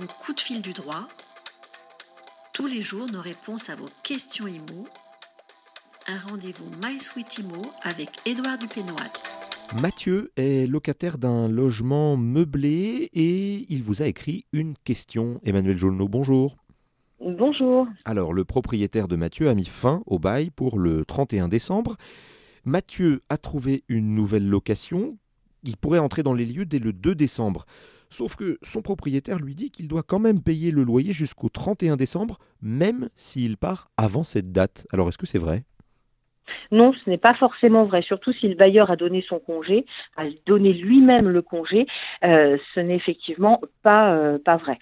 le coup de fil du droit. Tous les jours, nos réponses à vos questions IMO. Un rendez-vous My Sweet IMO avec Édouard Dupénoat. Mathieu est locataire d'un logement meublé et il vous a écrit une question. Emmanuel Jolneau, bonjour. Bonjour. Alors, le propriétaire de Mathieu a mis fin au bail pour le 31 décembre. Mathieu a trouvé une nouvelle location. Il pourrait entrer dans les lieux dès le 2 décembre. Sauf que son propriétaire lui dit qu'il doit quand même payer le loyer jusqu'au 31 décembre, même s'il part avant cette date. Alors est-ce que c'est vrai? Non, ce n'est pas forcément vrai, surtout si le bailleur a donné son congé, a donné lui-même le congé, euh, ce n'est effectivement pas, euh, pas vrai.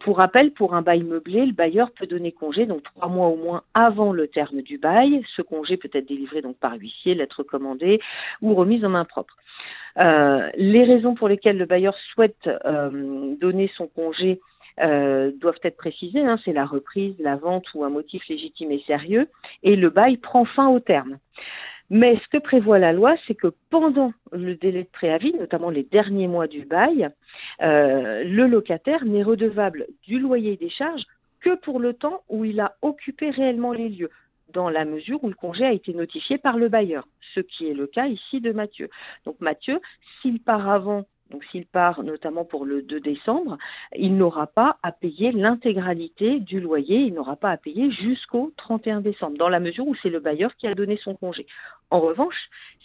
Pour rappel, pour un bail meublé, le bailleur peut donner congé, donc trois mois au moins avant le terme du bail. Ce congé peut être délivré donc par huissier, lettre commandée ou remise en main propre. Euh, les raisons pour lesquelles le bailleur souhaite donner son congé euh, doivent être précisées. Hein, c'est la reprise, la vente ou un motif légitime et sérieux, et le bail prend fin au terme. Mais ce que prévoit la loi, c'est que pendant le délai de préavis, notamment les derniers mois du bail, euh, le locataire n'est redevable du loyer et des charges que pour le temps où il a occupé réellement les lieux, dans la mesure où le congé a été notifié par le bailleur, ce qui est le cas ici de Mathieu. Donc Mathieu, s'il part avant donc s'il part notamment pour le 2 décembre, il n'aura pas à payer l'intégralité du loyer, il n'aura pas à payer jusqu'au 31 décembre, dans la mesure où c'est le bailleur qui a donné son congé. En revanche,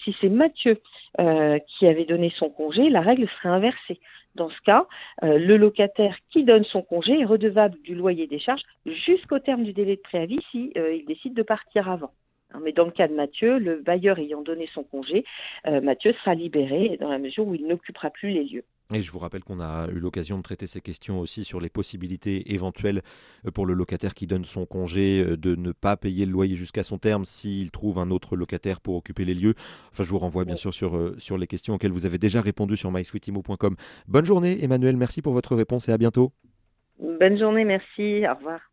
si c'est Mathieu euh, qui avait donné son congé, la règle serait inversée. Dans ce cas, euh, le locataire qui donne son congé est redevable du loyer des charges jusqu'au terme du délai de préavis s'il euh, décide de partir avant. Hein, mais dans le cas de Mathieu, le bailleur ayant donné son congé, euh, Mathieu sera libéré dans la mesure où il n'occupera plus les lieux. Et je vous rappelle qu'on a eu l'occasion de traiter ces questions aussi sur les possibilités éventuelles euh, pour le locataire qui donne son congé euh, de ne pas payer le loyer jusqu'à son terme s'il trouve un autre locataire pour occuper les lieux. Enfin, je vous renvoie bien sûr sur, sur les questions auxquelles vous avez déjà répondu sur mysweetimo.com. Bonne journée Emmanuel, merci pour votre réponse et à bientôt. Bonne journée, merci, au revoir.